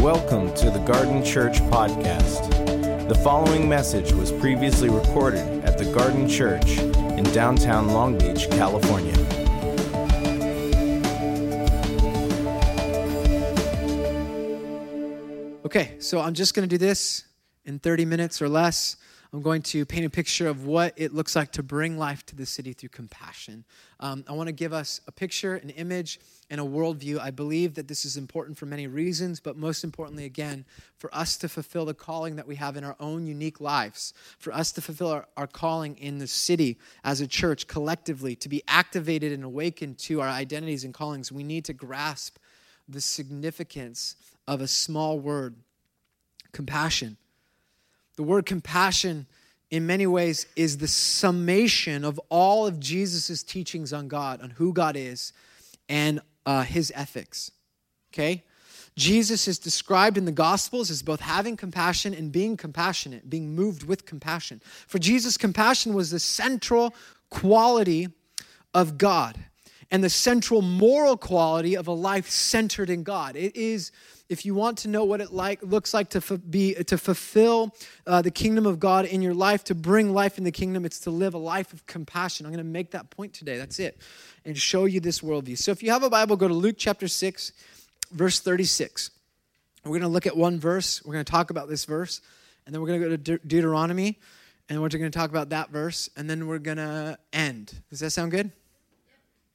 Welcome to the Garden Church Podcast. The following message was previously recorded at the Garden Church in downtown Long Beach, California. Okay, so I'm just going to do this in 30 minutes or less. I'm going to paint a picture of what it looks like to bring life to the city through compassion. Um, I want to give us a picture, an image, and a worldview. I believe that this is important for many reasons, but most importantly, again, for us to fulfill the calling that we have in our own unique lives, for us to fulfill our, our calling in the city as a church collectively, to be activated and awakened to our identities and callings, we need to grasp the significance of a small word compassion. The word compassion, in many ways, is the summation of all of Jesus' teachings on God, on who God is, and uh, his ethics. Okay? Jesus is described in the Gospels as both having compassion and being compassionate, being moved with compassion. For Jesus, compassion was the central quality of God and the central moral quality of a life centered in God. It is if you want to know what it like looks like to f- be to fulfill uh, the kingdom of God in your life, to bring life in the kingdom, it's to live a life of compassion. I'm going to make that point today. That's it, and show you this worldview. So if you have a Bible, go to Luke chapter six, verse thirty-six. We're going to look at one verse. We're going to talk about this verse, and then we're going to go to De- Deuteronomy, and we're going to talk about that verse, and then we're going to end. Does that sound good?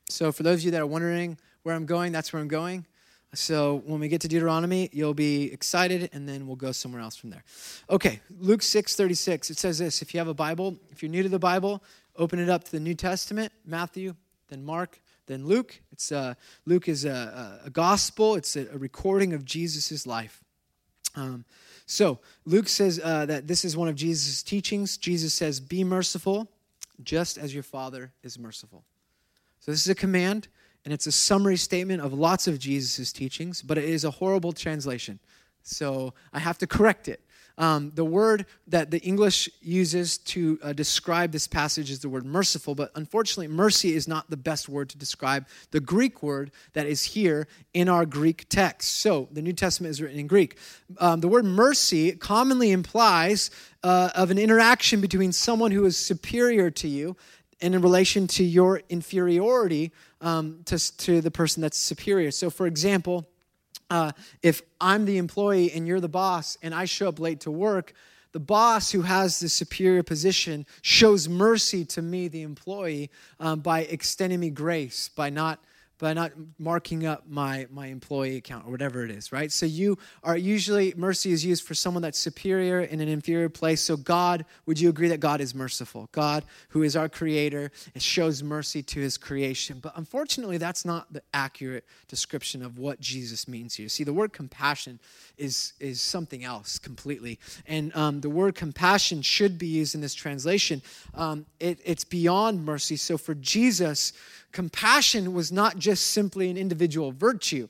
So for those of you that are wondering where I'm going, that's where I'm going. So when we get to Deuteronomy, you'll be excited, and then we'll go somewhere else from there. Okay, Luke 6 36. It says this If you have a Bible, if you're new to the Bible, open it up to the New Testament, Matthew, then Mark, then Luke. It's uh, Luke is a, a, gospel, it's a, a recording of Jesus' life. Um, so Luke says uh, that this is one of Jesus' teachings. Jesus says, Be merciful, just as your Father is merciful. So this is a command and it's a summary statement of lots of Jesus' teachings, but it is a horrible translation. So I have to correct it. Um, the word that the English uses to uh, describe this passage is the word merciful, but unfortunately, mercy is not the best word to describe the Greek word that is here in our Greek text. So the New Testament is written in Greek. Um, the word mercy commonly implies uh, of an interaction between someone who is superior to you and in relation to your inferiority um, to, to the person that's superior. So, for example, uh, if I'm the employee and you're the boss and I show up late to work, the boss who has the superior position shows mercy to me, the employee, um, by extending me grace, by not by not marking up my, my employee account or whatever it is, right? So you are usually, mercy is used for someone that's superior in an inferior place. So God, would you agree that God is merciful? God, who is our creator, and shows mercy to his creation. But unfortunately, that's not the accurate description of what Jesus means here. See, the word compassion is, is something else completely. And um, the word compassion should be used in this translation. Um, it, it's beyond mercy. So for Jesus, compassion was not just simply an individual virtue,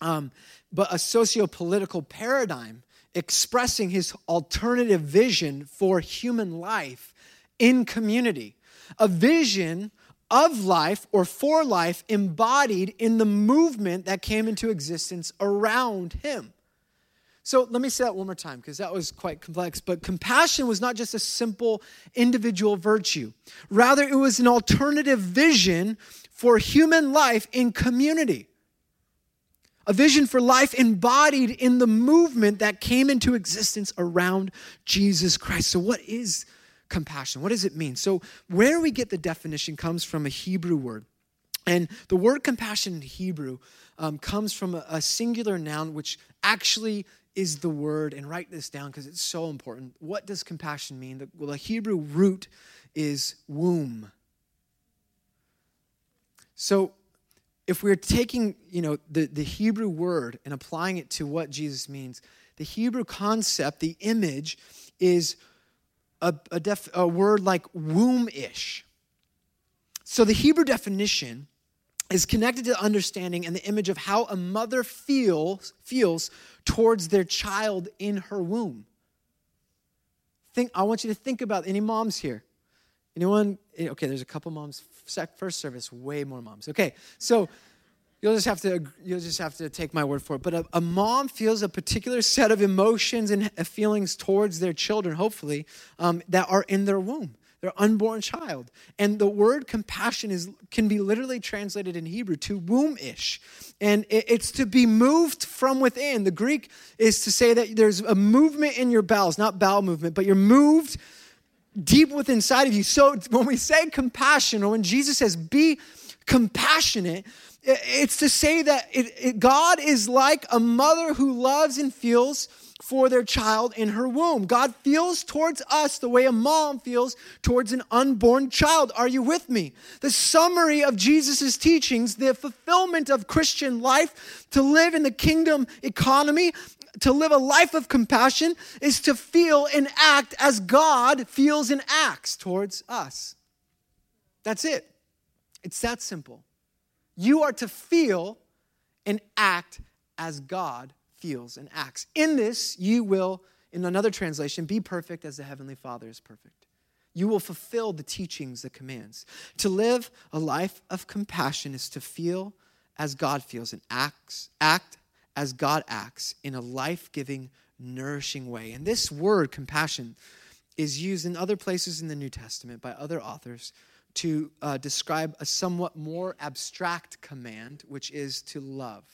um, but a socio political paradigm expressing his alternative vision for human life in community. A vision of life or for life embodied in the movement that came into existence around him. So let me say that one more time because that was quite complex. But compassion was not just a simple individual virtue, rather, it was an alternative vision for human life in community. A vision for life embodied in the movement that came into existence around Jesus Christ. So, what is compassion? What does it mean? So, where we get the definition comes from a Hebrew word. And the word compassion in Hebrew um, comes from a, a singular noun which actually is the word, and write this down because it's so important. What does compassion mean? The, well, the Hebrew root is womb. So if we're taking, you know, the, the Hebrew word and applying it to what Jesus means, the Hebrew concept, the image, is a, a, def, a word like womb-ish. So the Hebrew definition is connected to understanding and the image of how a mother feels, feels towards their child in her womb. Think, I want you to think about any moms here. Anyone? Eh, okay, there's a couple moms. First service, way more moms. Okay, so You'll just have to you'll just have to take my word for it. But a, a, mom feels a particular set of emotions and feelings towards their children, hopefully, um, that are in their womb, their unborn child. And the word compassion is can be literally translated in Hebrew to womb-ish, and it's to be moved from within. The Greek is to say that there's a movement in your bowels, not bowel movement, but you're moved deep within inside of you. So when we say compassion, or when Jesus says be compassionate it's to say that it, it, God is like a mother who loves and feels for their child in her womb. God feels towards us the way a mom feels towards an unborn child. Are you with me? The summary of Jesus' teachings, the fulfillment of Christian life, to live in the kingdom economy, to live a life of compassion, is to feel and act as God feels and acts towards us. That's it. It's that simple. You are to feel and act as God feels and acts. In this, you will, in another translation, be perfect as the Heavenly Father is perfect. You will fulfill the teachings, the commands. To live a life of compassion is to feel as God feels and acts, act as God acts in a life giving, nourishing way. And this word, compassion, is used in other places in the New Testament by other authors to uh, describe a somewhat more abstract command, which is to love.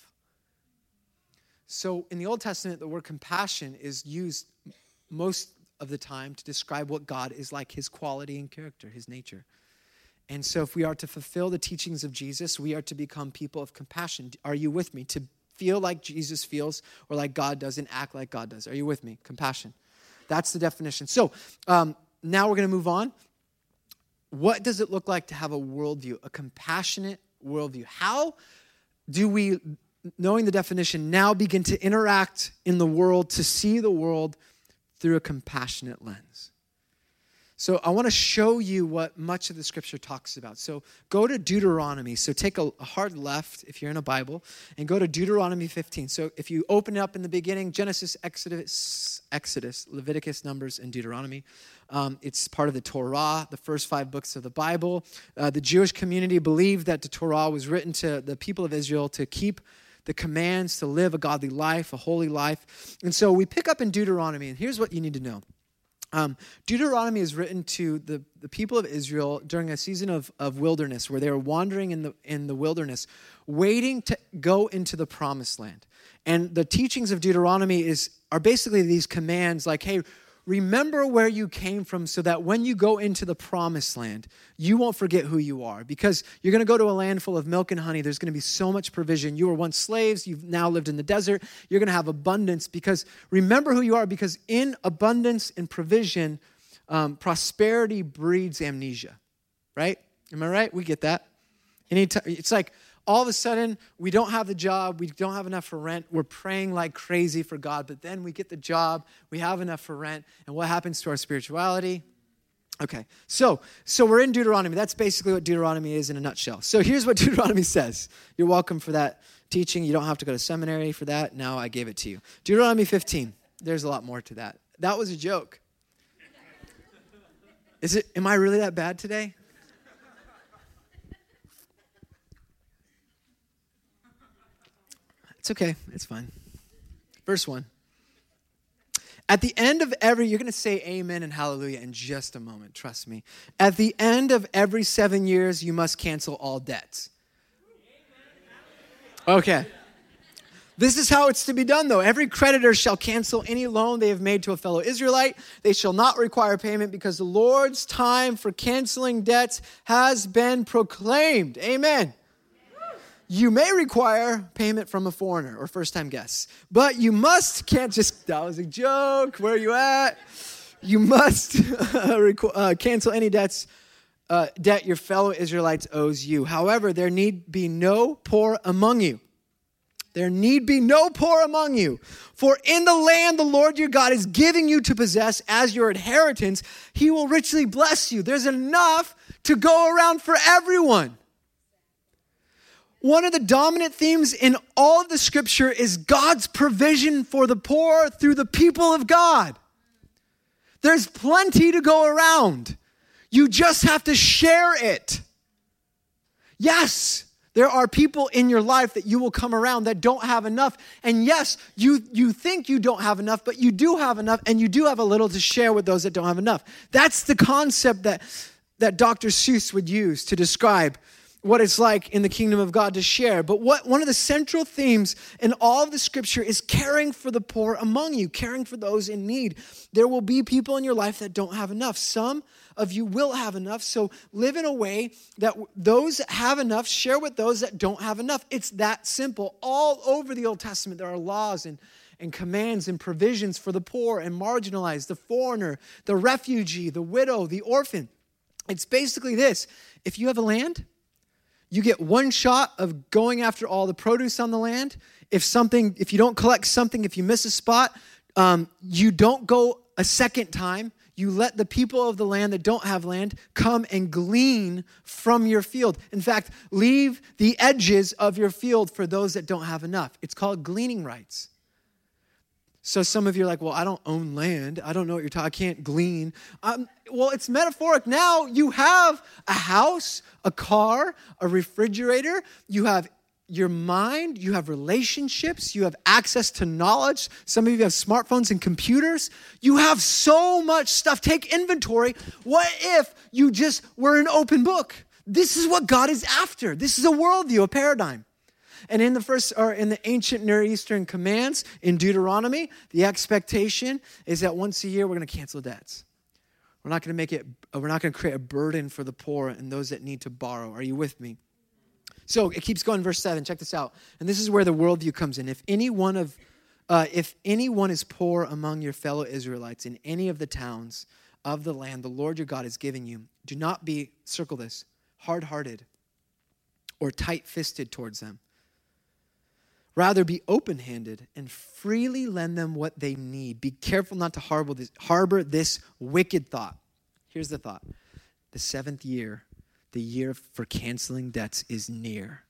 So in the Old Testament, the word compassion is used most of the time to describe what God is like, his quality and character, his nature. And so, if we are to fulfill the teachings of Jesus, we are to become people of compassion. Are you with me? To feel like Jesus feels or like God does and act like God does. Are you with me? Compassion. That's the definition. So, um, now we're going to move on what does it look like to have a worldview, a compassionate worldview? How do we, knowing the definition, now begin to interact in the world, to see the world through a compassionate lens? So I want to show you what much of the scripture talks about. So go to Deuteronomy. So take a, hard left if you're in a Bible and go to Deuteronomy 15. So if you open it up in the beginning, Genesis, Exodus, Exodus, Leviticus, Numbers, and Deuteronomy. Um, it's part of the Torah, the first five books of the Bible. Uh, the Jewish community believed that the Torah was written to the people of Israel to keep the commands to live a godly life, a holy life. And so we pick up in Deuteronomy, and here's what you need to know. Um, Deuteronomy is written to the, the people of Israel during a season of, of wilderness where they were wandering in the, in the wilderness, waiting to go into the promised land. And the teachings of Deuteronomy is, are basically these commands like, hey, remember where you came from so that when you go into the promised land, you won't forget who you are because you're going to go to a land full of milk and honey. There's going to be so much provision. You were once slaves, you've now lived in the desert. You're going to have abundance because remember who you are because in abundance and provision, um, prosperity breeds amnesia, right? Am I right? We get that. Anytime, it's like, all of a sudden we don't have the job we don't have enough for rent we're praying like crazy for god but then we get the job we have enough for rent and what happens to our spirituality? Okay so so we're in deuteronomy. That's basically what deuteronomy is in a nutshell. So here's what deuteronomy says. You're welcome for that teaching. You don't have to go to seminary for that. Now i gave it to you. Deuteronomy 15 there's a lot more to that. That was a joke. Is it am i really that bad today It's okay, it's fine. Verse 1. At the end of every, you're going to say amen and hallelujah in just a moment, trust me. At the end of every seven years, you must cancel all debts. Okay. This is how it's to be done, though. Every creditor shall cancel any loan they have made to a fellow Israelite. They shall not require payment because the Lord's time for canceling debts has been proclaimed. Amen. You may require payment from a foreigner or first time guests, but you must, can't just, that was a joke. Where are you at? You must uh, cancel any debts. Uh, debt your fellow Israelites owes you. However, there need be no poor among you. There need be no poor among you. For in the land the Lord your God is giving you to possess as your inheritance, he will richly bless you. There's enough to go around for everyone. One of the dominant themes in all of the scripture is God's provision for the poor through the people of God. There's plenty to go around. You just have to share it. Yes, There are people in your life that you will come around that don't have enough. And yes, you, you think you don't have enough, but you do have enough, and you do have a little to share with those that don't have enough. That's the concept that, that Dr. Seuss would use to describe what it's like in the kingdom of God to share. But what one of the central themes in all of the scripture is caring for the poor among you, caring for those in need. There will be people in your life that don't have enough. Some of you will have enough. So live in a way that those that have enough share with those that don't have enough. It's that simple. All over the Old Testament, there are laws and and commands and provisions for the poor and marginalized, the foreigner, the refugee, the widow, the orphan. It's basically this if you have a land, you get one shot of going after all the produce on the land. If something, if you don't collect something, if you miss a spot, um, you don't go a second time. You let the people of the land that don't have land come and glean from your field. In fact, leave the edges of your field for those that don't have enough. It's called gleaning rights. So some of you are like, well, I don't own land. I don't know what you're talking. I can't glean. Um, well, it's metaphoric. Now you have a house, a car, a refrigerator. You have your mind. You have relationships. You have access to knowledge. Some of you have smartphones and computers. You have so much stuff. Take inventory. What if you just were an open book? This is what God is after. This is a worldview, a paradigm. And in the first or in the ancient Near Eastern commands in Deuteronomy, the expectation is that once a year we're going to cancel debts. We're not going to make it we're not going to create a burden for the poor and those that need to borrow. Are you with me? So it keeps going, verse 7. Check this out. And this is where the worldview comes in. If any one of uh, if anyone is poor among your fellow Israelites in any of the towns of the land the Lord your God is giving you, do not be, circle this, hard hearted or tight fisted towards them Rather, be open handed and freely lend them what they need. Be careful not to harbor this, harbor this wicked thought. Here's the thought the seventh year, the year for canceling debts, is near.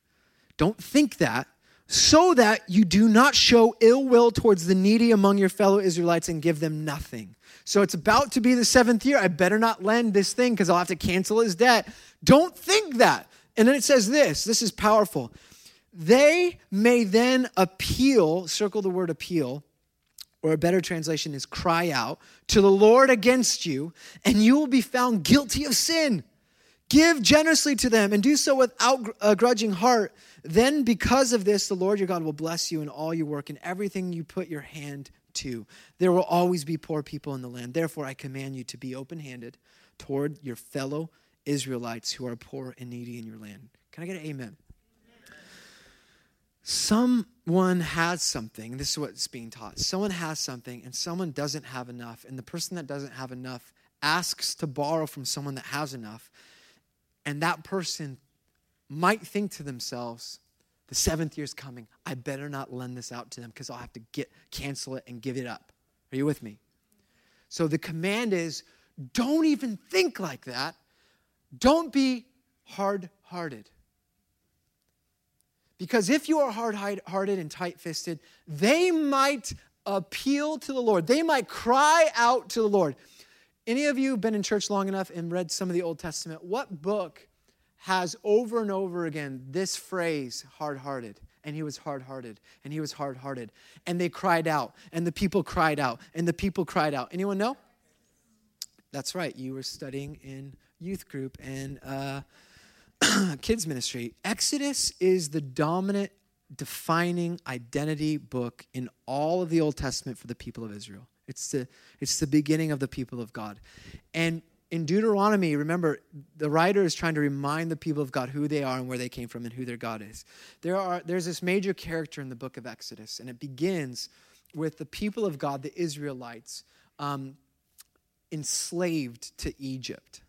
Don't think that, so that you do not show ill will towards the needy among your fellow Israelites and give them nothing. So it's about to be the seventh year. I better not lend this thing because I'll have to cancel his debt. Don't think that. And then it says this this is powerful. They may then appeal, circle the word appeal, or a better translation is cry out to the Lord against you, and you will be found guilty of sin. Give generously to them and do so without a grudging heart. Then, because of this, the Lord your God will bless you in all your work and everything you put your hand to. There will always be poor people in the land. Therefore, I command you to be open handed toward your fellow Israelites who are poor and needy in your land. Can I get an amen? Someone has something, this is what's being taught. Someone has something and someone doesn't have enough, and the person that doesn't have enough asks to borrow from someone that has enough, and that person might think to themselves, the seventh year's coming. I better not lend this out to them because I'll have to get cancel it and give it up. Are you with me? So the command is don't even think like that. Don't be hard hearted. Because if you are hard hearted and tight fisted, they might appeal to the Lord. They might cry out to the Lord. Any of you been in church long enough and read some of the Old Testament? What book has over and over again this phrase, hard hearted? And he was hard hearted, and he was hard hearted. And they cried out, and the people cried out, and the people cried out. Anyone know? That's right, you were studying in youth group, and uh, kids ministry, Exodus is the dominant defining identity book in all of the Old Testament for the people of Israel. It's the, it's the beginning of the people of God. And in Deuteronomy, remember, the writer is trying to remind the people of God who they are and where they came from and who their God is. There are, there's this major character in the book of Exodus, and it begins with the people of God, the Israelites, um, enslaved to Egypt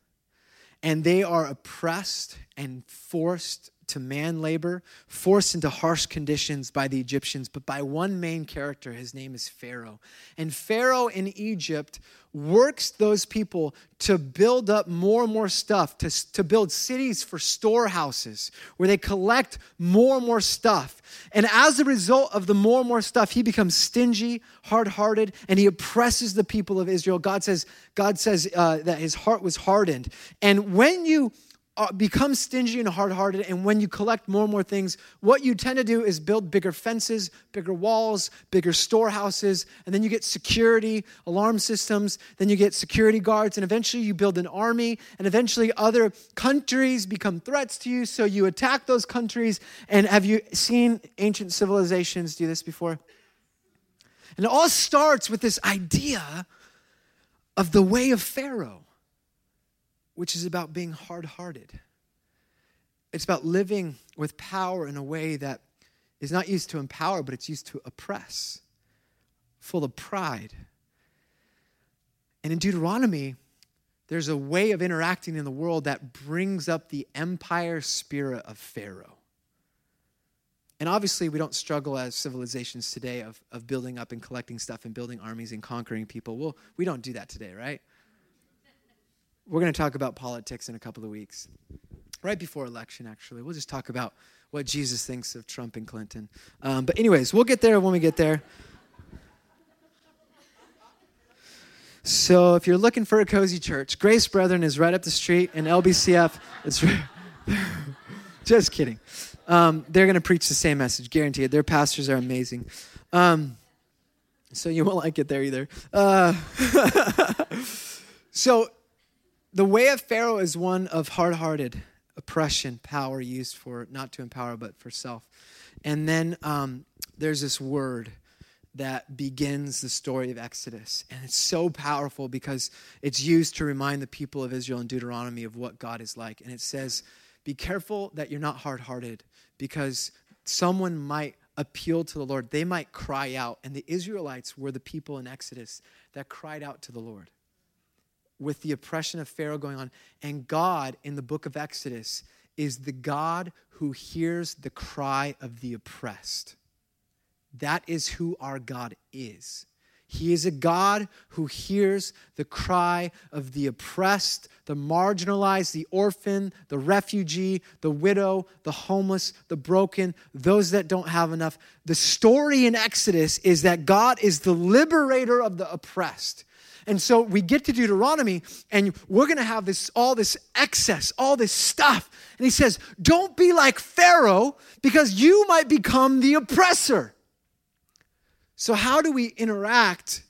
and they are oppressed and forced to man labor, forced into harsh conditions by the Egyptians, but by one main character. His name is Pharaoh. And Pharaoh in Egypt works those people to build up more and more stuff, to, to build cities for storehouses where they collect more and more stuff. And as a result of the more and more stuff, he becomes stingy, hard hearted, and he oppresses the people of Israel. God says, God says uh, that his heart was hardened. And when you uh, become stingy and hard hearted, and when you collect more and more things, what you tend to do is build bigger fences, bigger walls, bigger storehouses, and then you get security, alarm systems, then you get security guards, and eventually you build an army, and eventually other countries become threats to you, so you attack those countries. And have you seen ancient civilizations do this before? And it all starts with this idea of the way of Pharaoh which is about being hard hearted. It's about living with power in a way that is not used to empower, but it's used to oppress, full of pride. And in Deuteronomy, there's a way of interacting in the world that brings up the empire spirit of Pharaoh. And obviously, we don't struggle as civilizations today of, of building up and collecting stuff and building armies and conquering people. Well, we don't do that today, right? We're going to talk about politics in a couple of weeks. Right before election, actually. We'll just talk about what Jesus thinks of Trump and Clinton. Um, but, anyways, we'll get there when we get there. So, if you're looking for a cozy church, Grace Brethren is right up the street and LBCF. It's just kidding. Um, they're going to preach the same message, guaranteed. Their pastors are amazing. Um, so, you won't like it there either. Uh, so, the way of Pharaoh is one of hard hearted oppression, power used for not to empower, but for self. And then um, there's this word that begins the story of Exodus. And it's so powerful because it's used to remind the people of Israel in Deuteronomy of what God is like. And it says, Be careful that you're not hard hearted because someone might appeal to the Lord. They might cry out. And the Israelites were the people in Exodus that cried out to the Lord with the oppression of Pharaoh going on. And God, in the book of Exodus, is the God who hears the cry of the oppressed. That is who our God is. He is a God who hears the cry of the oppressed, the marginalized, the orphan, the refugee, the widow, the homeless, the broken, those that don't have enough. The story in Exodus is that God is the liberator of the oppressed. And so we get to Deuteronomy and we're going to have this all this excess, all this stuff. And he says, "Don't be like Pharaoh because you might become the oppressor." So how do we interact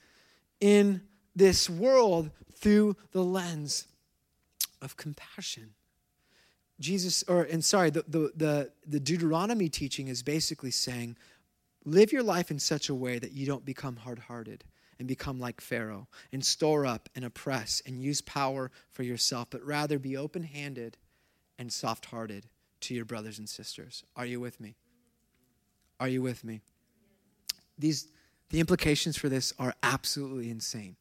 in this world through the lens of compassion? Jesus, or and sorry, the, the, the, the Deuteronomy teaching is basically saying, live your life in such a way that you don't become hard hearted and become like Pharaoh and store up and oppress and use power for yourself, but rather be open handed and soft hearted to your brothers and sisters. Are you with me? Are you with me? These, the implications for this are absolutely insane.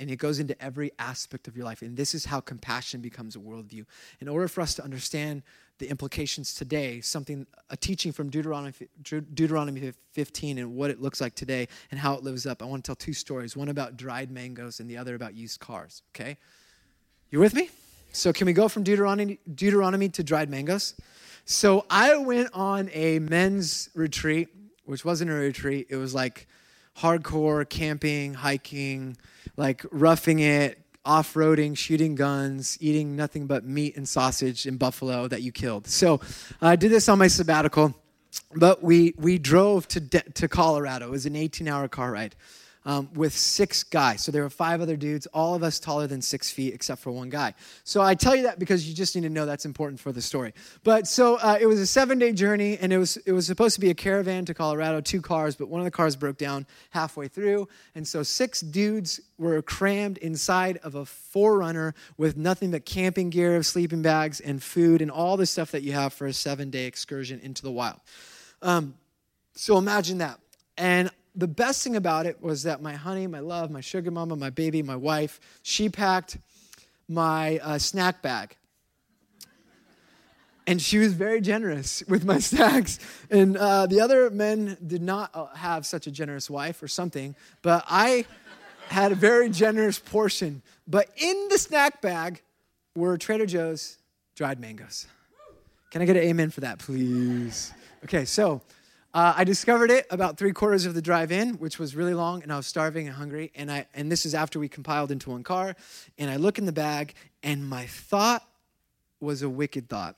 And it goes into every aspect of your life. And this is how compassion becomes a worldview. In order for us to understand the implications today, something, a teaching from Deuteronomy, Deuteronomy 15 and what it looks like today and how it lives up. I want to tell two stories one about dried mangoes and the other about used cars, okay? You with me? So, can we go from Deuteronomy, Deuteronomy to dried mangoes? So, I went on a men's retreat, which wasn't a retreat, it was like hardcore camping, hiking, like roughing it, off roading, shooting guns, eating nothing but meat and sausage in Buffalo that you killed. So I did this on my sabbatical, but we, we drove to, De- to Colorado. It was an 18 hour car ride um, with six guys. So there were five other dudes, all of us taller than six feet, except for one guy. So I tell you that because you just need to know that's important for the story. But so uh, it was a seven day journey, and it was it was supposed to be a caravan to Colorado, two cars, but one of the cars broke down halfway through, and so six dudes were crammed inside of a 4Runner with nothing but camping gear, sleeping bags, and food, and all the stuff that you have for a seven day excursion into the wild. Um, so imagine that. And the best thing about it was that my honey, my love, my sugar mama, my baby, my wife, she packed my uh, snack bag. And she was very generous with my snacks. And uh, the other men did not uh, have such a generous wife or something, but I had a very generous portion. But in the snack bag were Trader Joe's dried mangoes. Can I get an amen for that, please? Okay, so uh, I discovered it about three quarters of the drive in, which was really long, and I was starving and hungry. And I and this is after we compiled into one car. And I look in the bag, and my thought was a wicked thought.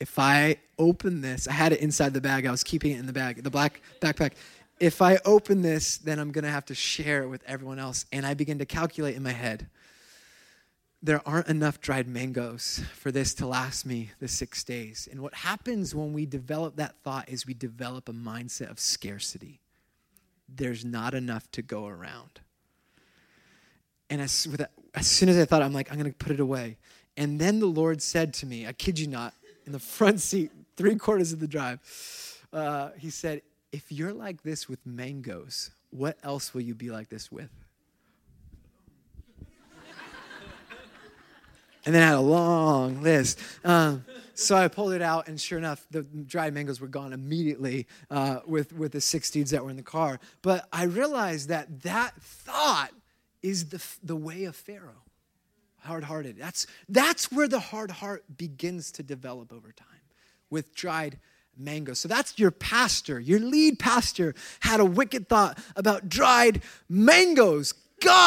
if I open this, I had it inside the bag. I was keeping it in the bag, the black backpack. If I open this, then I'm going to have to share it with everyone else. And I begin to calculate in my head there aren't enough dried mangoes for this to last me the six days. And what happens when we develop that thought is we develop a mindset of scarcity. There's not enough to go around. And as, that, as soon as I thought, I'm like, I'm going to put it away. And then the Lord said to me, I kid you not, in the front seat, three quarters of the drive, uh, He said, If you're like this with mangoes, what else will you be like this with? And then I had a long list. Um, so I pulled it out, and sure enough, the dried mangoes were gone immediately uh, with, with the six dudes that were in the car. But I realized that that thought is the, the way of Pharaoh hard hearted. That's, that's where the hard heart begins to develop over time with dried mangoes. So that's your pastor, your lead pastor had a wicked thought about dried mangoes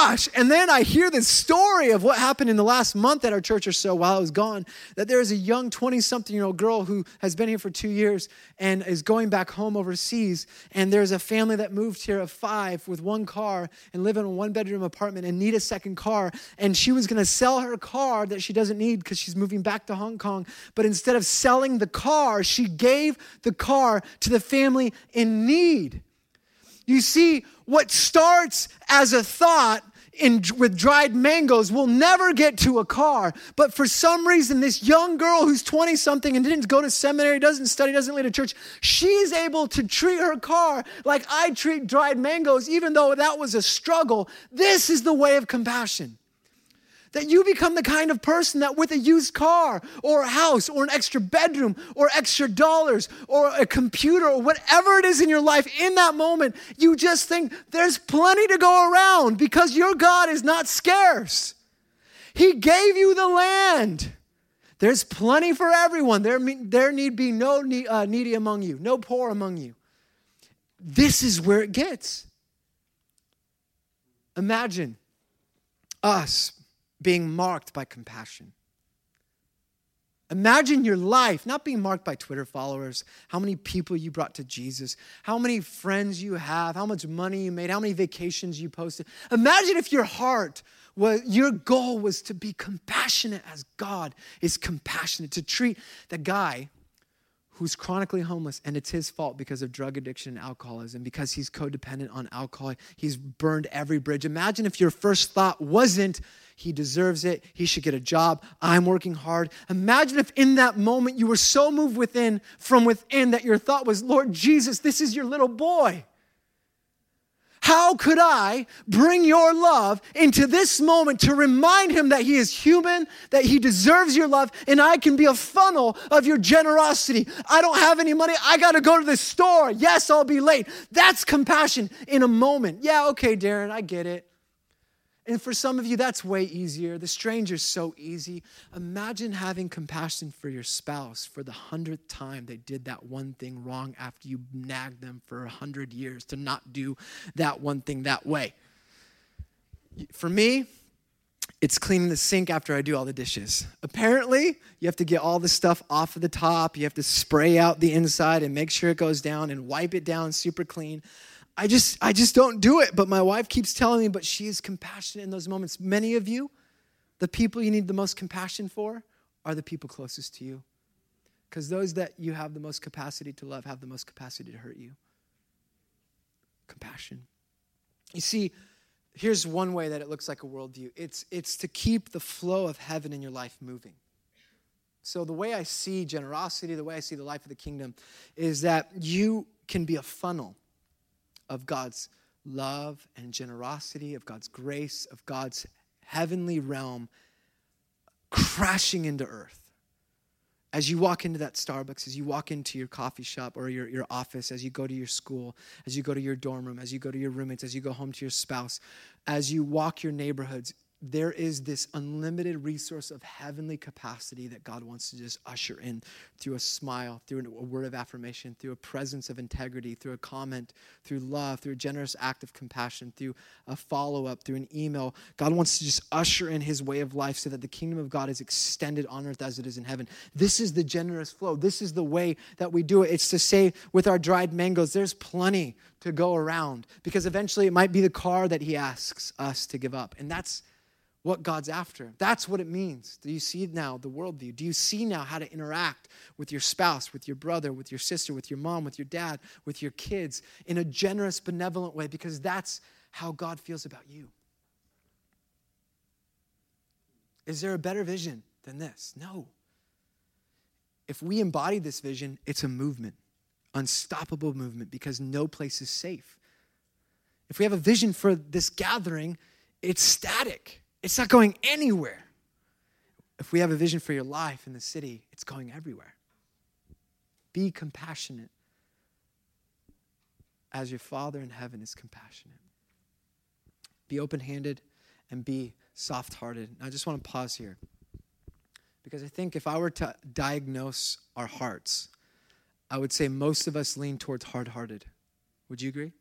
gosh. And then I hear this story of what happened in the last month at our church or so while I was gone that there is a young 20 something year old girl who has been here for two years and is going back home overseas. And there's a family that moved here of five with one car and live in a one bedroom apartment and need a second car. And she was going to sell her car that she doesn't need because she's moving back to Hong Kong. But instead of selling the car, she gave the car to the family in need. You see, what starts as a thought in, with dried mangoes will never get to a car. But for some reason, this young girl who's 20 something and didn't go to seminary, doesn't study, doesn't lead a church, she's able to treat her car like I treat dried mangoes, even though that was a struggle. This is the way of compassion. That you become the kind of person that with a used car or a house or an extra bedroom or extra dollars or a computer or whatever it is in your life, in that moment, you just think there's plenty to go around because your God is not scarce. He gave you the land. There's plenty for everyone. There, there need be no uh, needy among you, no poor among you. This is where it gets. Imagine us being marked by compassion. Imagine your life not being marked by Twitter followers, how many people you brought to Jesus, how many friends you have, how much money you made, how many vacations you posted. Imagine if your heart was, your goal was to be compassionate as God is compassionate, to treat the guy who's chronically homeless and it's his fault because of drug addiction and alcoholism, because he's codependent on alcohol. He's burned every bridge. Imagine if your first thought wasn't, he deserves it, he should get a job, I'm working hard. Imagine if in that moment you were so moved within, from within, that your thought was, Lord Jesus, this is your little boy. How could I bring your love into this moment to remind him that he is human, that he deserves your love, and I can be a funnel of your generosity? I don't have any money. I got to go to the store. Yes, I'll be late. That's compassion in a moment. Yeah, okay, Darren, I get it. And for some of you, that's way easier. The stranger's so easy. Imagine having compassion for your spouse for the hundredth time they did that one thing wrong after you nagged them for a hundred years to not do that one thing that way. For me, it's cleaning the sink after I do all the dishes. Apparently, you have to get all the stuff off of the top. You have to spray out the inside and make sure it goes down and wipe it down super clean. I just I just don't do it. But my wife keeps telling me, but she is compassionate in those moments. Many of you, the people you need the most compassion for are the people closest to you. Because those that you have the most capacity to love have the most capacity to hurt you. Compassion. You see, here's one way that it looks like a worldview it's, it's to keep the flow of heaven in your life moving. So, the way I see generosity, the way I see the life of the kingdom, is that you can be a funnel of God's love and generosity, of God's grace, of God's heavenly realm crashing into earth. As you walk into that Starbucks, as you walk into your coffee shop or your, your office, as you go to your school, as you go to your dorm room, as you go to your roommates, as you go home to your spouse, as you walk your neighborhoods, there is this unlimited resource of heavenly capacity that God wants to just usher in through a smile, through a word of affirmation, through a presence of integrity, through a comment, through love, through a generous act of compassion, through a follow up, through an email. God wants to just usher in his way of life so that the kingdom of God is extended on earth as it is in heaven. This is the generous flow. This is the way that we do it. It's to say, with our dried mangoes, there's plenty to go around because eventually it might be the car that he asks us to give up. And that's what God's after. That's what it means. Do you see now the worldview? Do you see now how to interact with your spouse, with your brother, with your sister, with your mom, with your dad, with your kids in a generous, benevolent way? Because that's how God feels about you. Is there a better vision than this? No. If we embody this vision, it's a movement, unstoppable movement, because no place is safe. If we have a vision for this gathering, it's static. It's not going anywhere. If we have a vision for your life in the city, it's going everywhere. Be compassionate as your Father in heaven is compassionate. Be open handed and be soft hearted. I just want to pause here because I think if I were to diagnose our hearts, I would say most of us lean towards hard hearted. Would you agree?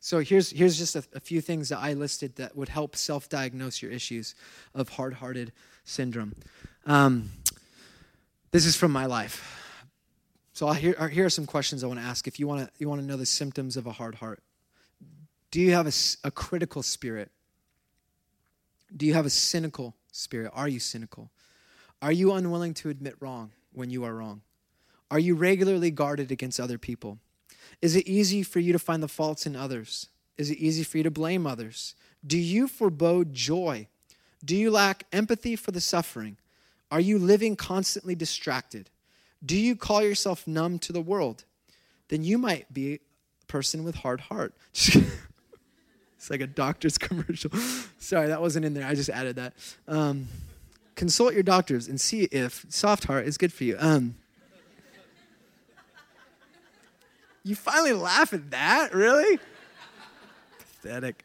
So here's, here's just a, a few things that I listed that would help self diagnose your issues of hard hearted syndrome. Um, this is from my life. So here, here are some questions I want to ask if you want to you want to know the symptoms of a hard heart. Do you have a, a critical spirit? Do you have a cynical spirit? Are you cynical? Are you unwilling to admit wrong when you are wrong? Are you regularly guarded against other people? Is it easy for you to find the faults in others? Is it easy for you to blame others? Do you forebode joy? Do you lack empathy for the suffering? Are you living constantly distracted? Do you call yourself numb to the world? Then you might be a person with hard heart. it's like a doctor's commercial. Sorry, that wasn't in there. I just added that. Um, consult your doctors and see if soft heart is good for you. Um, You finally laugh at that? Really? Pathetic.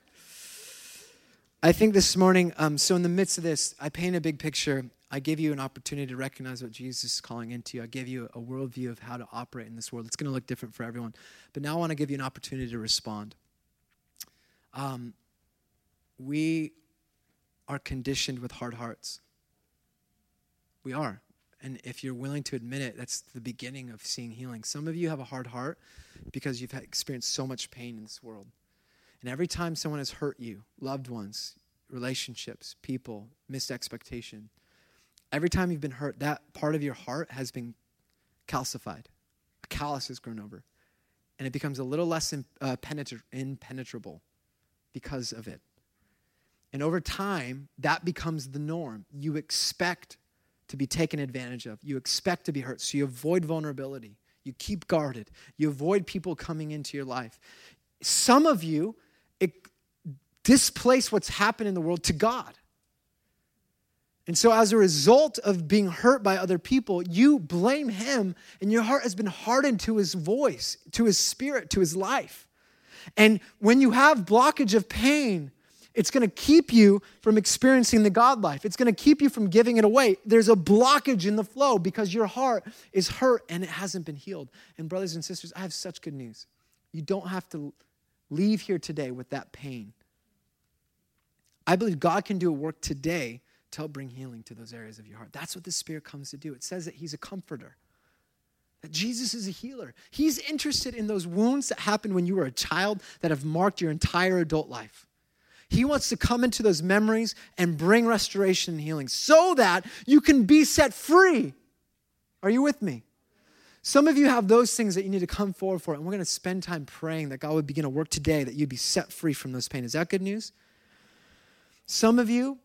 I think this morning, um, so in the midst of this, I paint a big picture. I give you an opportunity to recognize what Jesus is calling into you. I give you a worldview of how to operate in this world. It's going to look different for everyone. But now I want to give you an opportunity to respond. Um, we are conditioned with hard hearts. We are. And if you're willing to admit it, that's the beginning of seeing healing. Some of you have a hard heart because you've experienced so much pain in this world. And every time someone has hurt you, loved ones, relationships, people, missed expectation, every time you've been hurt, that part of your heart has been calcified. A callus has grown over. And it becomes a little less uh, impenetrable because of it. And over time, that becomes the norm. You expect to be taken advantage of. You expect to be hurt, so you avoid vulnerability. You keep guarded. You avoid people coming into your life. Some of you it, displace what's happened in the world to God. And so, as a result of being hurt by other people, you blame him, and your heart has been hardened to his voice, to his spirit, to his life. And when you have blockage of pain, it's going to keep you from experiencing the God life. It's going to keep you from giving it away. There's a blockage in the flow because your heart is hurt and it hasn't been healed. And, brothers and sisters, I have such good news. You don't have to leave here today with that pain. I believe God can do a work today to help bring healing to those areas of your heart. That's what the Spirit comes to do. It says that He's a comforter, that Jesus is a healer. He's interested in those wounds that happened when you were a child that have marked your entire adult life. He wants to come into those memories and bring restoration and healing so that you can be set free. Are you with me? Some of you have those things that you need to come forward for, and we're going to spend time praying that God would begin to work today, that you'd be set free from those pain. Is that good news? Some of you,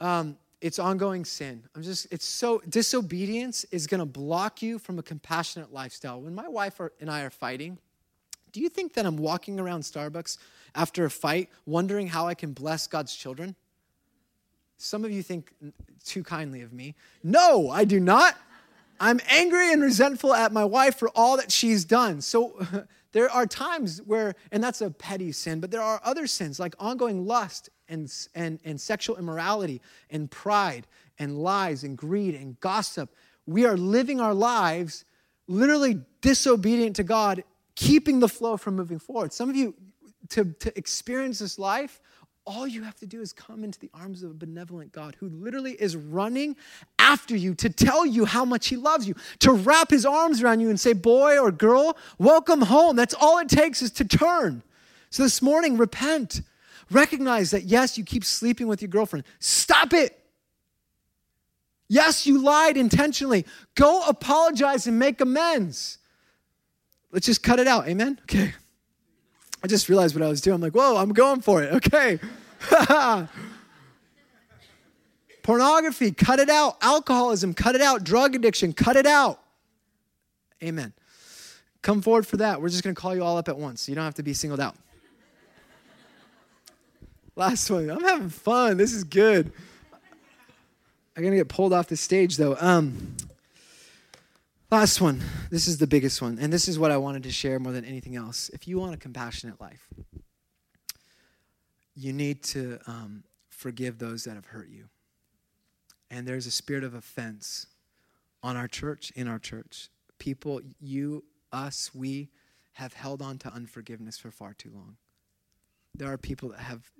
um, it's ongoing sin. I'm just, it's so, disobedience is going to block you from a compassionate lifestyle. When my wife and I are fighting, do you think that I'm walking around Starbucks after a fight, wondering how I can bless God's children? Some of you think too kindly of me. No, I do not. I'm angry and resentful at my wife for all that she's done. So there are times where, and that's a petty sin, but there are other sins like ongoing lust and, and, and sexual immorality and pride and lies and greed and gossip. We are living our lives literally disobedient to God, keeping the flow from moving forward. Some of you, to, to experience this life, all you have to do is come into the arms of a benevolent God who literally is running after you to tell you how much he loves you, to wrap his arms around you and say, Boy or girl, welcome home. That's all it takes is to turn. So this morning, repent. Recognize that, yes, you keep sleeping with your girlfriend. Stop it. Yes, you lied intentionally. Go apologize and make amends. Let's just cut it out. Amen? Okay. I just realized what I was doing. I'm like, whoa, I'm going for it. Okay. Pornography, cut it out. Alcoholism, cut it out. Drug addiction, cut it out. Amen. Come forward for that. We're just going to call you all up at once. You don't have to be singled out. Last one. I'm having fun. This is good. I'm going to get pulled off the stage, though. Um, Last one. This is the biggest one. And this is what I wanted to share more than anything else. If you want a compassionate life, you need to um, forgive those that have hurt you. And there's a spirit of offense on our church, in our church. People, you, us, we have held on to unforgiveness for far too long. There are people that have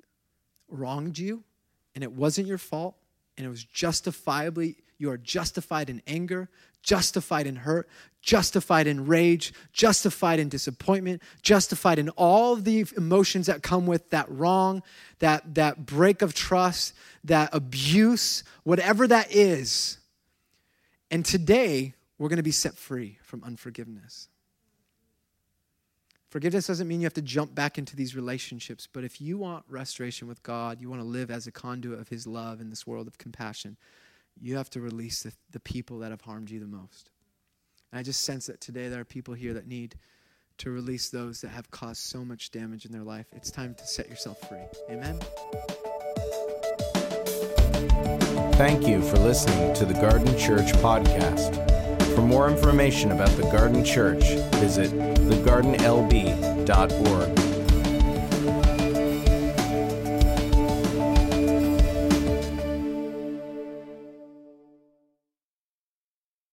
wronged you, and it wasn't your fault, and it was justifiably you are justified in anger, justified in hurt, justified in rage, justified in disappointment, justified in all the emotions that come with that wrong, that, that break of trust, that abuse, whatever that is. And today, we're going to be set free from unforgiveness. Forgiveness doesn't mean you have to jump back into these relationships, but if you want restoration with God, you want to live as a conduit of His love in this world of compassion, you have to release the, the people that have harmed you the most. And I just sense that today there are people here that need to release those that have caused so much damage in their life. It's time to set yourself free. Amen. Thank you for listening to the Garden Church podcast. For more information about the Garden Church, visit thegardenlb.org.